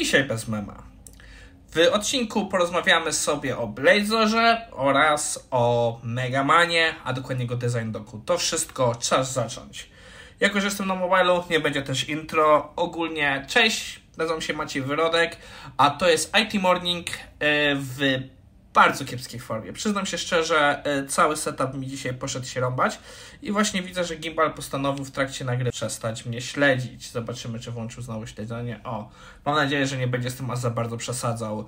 Dzisiaj bez mema. W odcinku porozmawiamy sobie o Blazorze oraz o Megamanie, a dokładnie go design doku. To wszystko, czas zacząć. Jako, że jestem na mobilu, nie będzie też intro. Ogólnie, cześć, nazywam się Maciej Wyrodek, a to jest IT Morning e, w bardzo kiepskiej formie. Przyznam się szczerze, e, cały setup mi dzisiaj poszedł się rąbać i właśnie widzę, że Gimbal postanowił w trakcie nagry przestać mnie śledzić. Zobaczymy, czy włączył znowu śledzenie. O, mam nadzieję, że nie będzie z tym aż za bardzo przesadzał.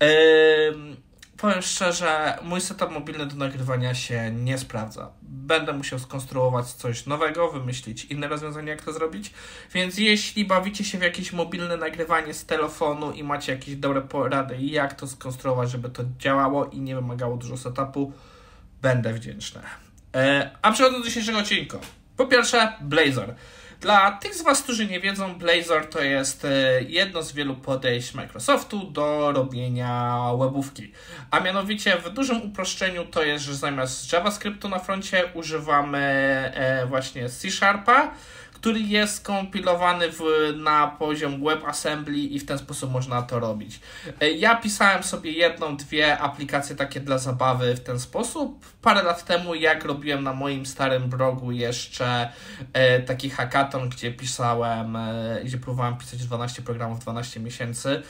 Yy powiem szczerze, mój setup mobilny do nagrywania się nie sprawdza. Będę musiał skonstruować coś nowego, wymyślić inne rozwiązanie, jak to zrobić. Więc jeśli bawicie się w jakieś mobilne nagrywanie z telefonu i macie jakieś dobre porady, jak to skonstruować, żeby to działało i nie wymagało dużo setupu, będę wdzięczny. E, a przechodząc do dzisiejszego odcinka. Po pierwsze, Blazor. Dla tych z Was, którzy nie wiedzą, Blazor to jest e, jedno z wielu podejść Microsoftu do robienia webówki. A mianowicie w dużym uproszczeniu to jest, że zamiast JavaScriptu na froncie używamy e, właśnie C Sharpa który jest skompilowany w, na poziom WebAssembly i w ten sposób można to robić. E, ja pisałem sobie jedną, dwie aplikacje takie dla zabawy w ten sposób. Parę lat temu, jak robiłem na moim starym blogu jeszcze e, taki hackathon, gdzie pisałem, e, gdzie próbowałem pisać 12 programów 12 miesięcy,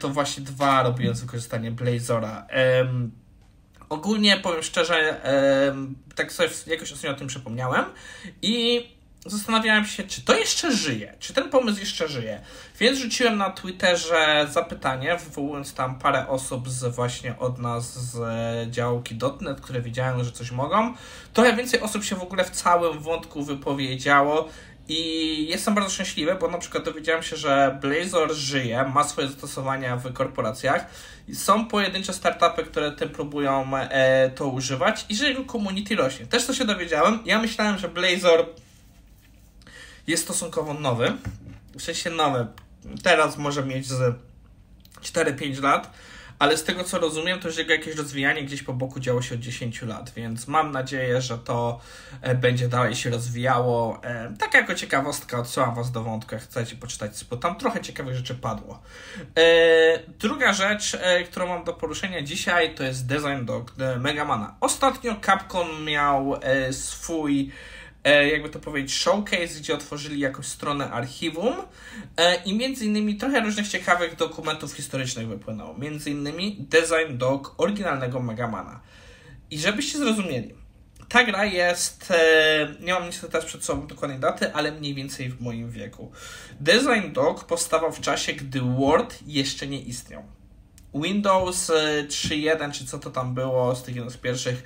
to właśnie dwa robiłem z wykorzystaniem Blazora. Ogólnie powiem szczerze, tak sobie jakoś ostatnio o tym przypomniałem i zastanawiałem się, czy to jeszcze żyje, czy ten pomysł jeszcze żyje. Więc rzuciłem na Twitterze zapytanie, wywołując tam parę osób z właśnie od nas z działki .NET, które wiedziałem, że coś mogą. Trochę więcej osób się w ogóle w całym wątku wypowiedziało. I jestem bardzo szczęśliwy, bo na przykład dowiedziałem się, że Blazor żyje, ma swoje zastosowania w korporacjach. Są pojedyncze startupy, które tym próbują e, to używać i że jego community rośnie. Też to się dowiedziałem. Ja myślałem, że Blazor jest stosunkowo nowy. W sensie nowy. Teraz może mieć z 4-5 lat, ale z tego co rozumiem, to już jego jakieś rozwijanie gdzieś po boku działo się od 10 lat, więc mam nadzieję, że to e, będzie dalej się rozwijało. Tak jako ciekawostka, odsyłam Was do wątku, jak chcecie poczytać, bo tam trochę ciekawych rzeczy padło. E, druga rzecz, którą mam do poruszenia dzisiaj, to jest design do Megamana. Ostatnio Capcom miał swój jakby to powiedzieć, showcase, gdzie otworzyli jakąś stronę archiwum e, i między innymi trochę różnych ciekawych dokumentów historycznych wypłynęło. Między innymi design dog oryginalnego Megamana. I żebyście zrozumieli, ta gra jest, e, nie mam niestety teraz przed sobą dokładnej daty, ale mniej więcej w moim wieku. Design Dog powstawał w czasie, gdy Word jeszcze nie istniał. Windows 3.1, czy co to tam było z tych jednych z pierwszych,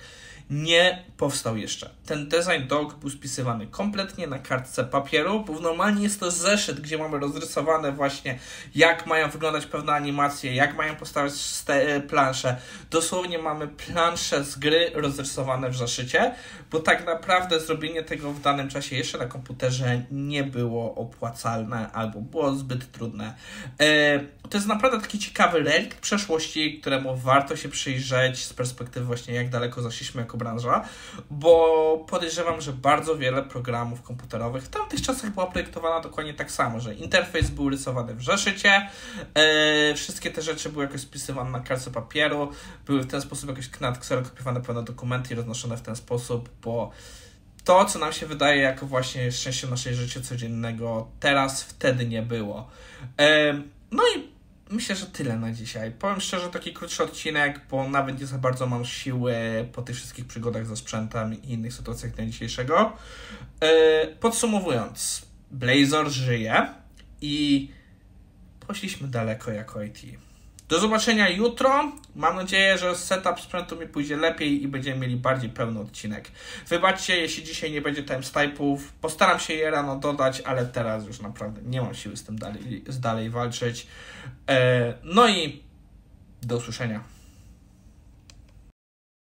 nie powstał jeszcze. Ten design dog był spisywany kompletnie na kartce papieru, bo normalnie jest to zeszyt, gdzie mamy rozrysowane właśnie jak mają wyglądać pewne animacje, jak mają postawić e, plansze. Dosłownie mamy plansze z gry rozrysowane w zeszycie, bo tak naprawdę zrobienie tego w danym czasie jeszcze na komputerze nie było opłacalne albo było zbyt trudne. E, to jest naprawdę taki ciekawy relikt przeszłości, któremu warto się przyjrzeć z perspektywy właśnie jak daleko zaszliśmy jako branża, bo podejrzewam, że bardzo wiele programów komputerowych w tamtych czasach była projektowana dokładnie tak samo, że interfejs był rysowany w zeszycie, e, wszystkie te rzeczy były jakoś spisywane na kartce papieru, były w ten sposób jakoś kserokopiowane pewne dokumenty i roznoszone w ten sposób, bo to, co nam się wydaje jako właśnie szczęście naszej życia codziennego, teraz wtedy nie było. E, no i myślę, że tyle na dzisiaj. Powiem szczerze, taki krótszy odcinek, bo nawet nie za bardzo mam siły po tych wszystkich przygodach ze sprzętem i innych sytuacjach dnia dzisiejszego. E, podsumowując, Blazor żyje i poszliśmy daleko jako IT. Do zobaczenia jutro. Mam nadzieję, że setup sprzętu mi pójdzie lepiej i będziemy mieli bardziej pełny odcinek. Wybaczcie, jeśli dzisiaj nie będzie timestampe'ów. Postaram się je rano dodać, ale teraz już naprawdę nie mam siły z tym dalej, z dalej walczyć. E, no i do usłyszenia.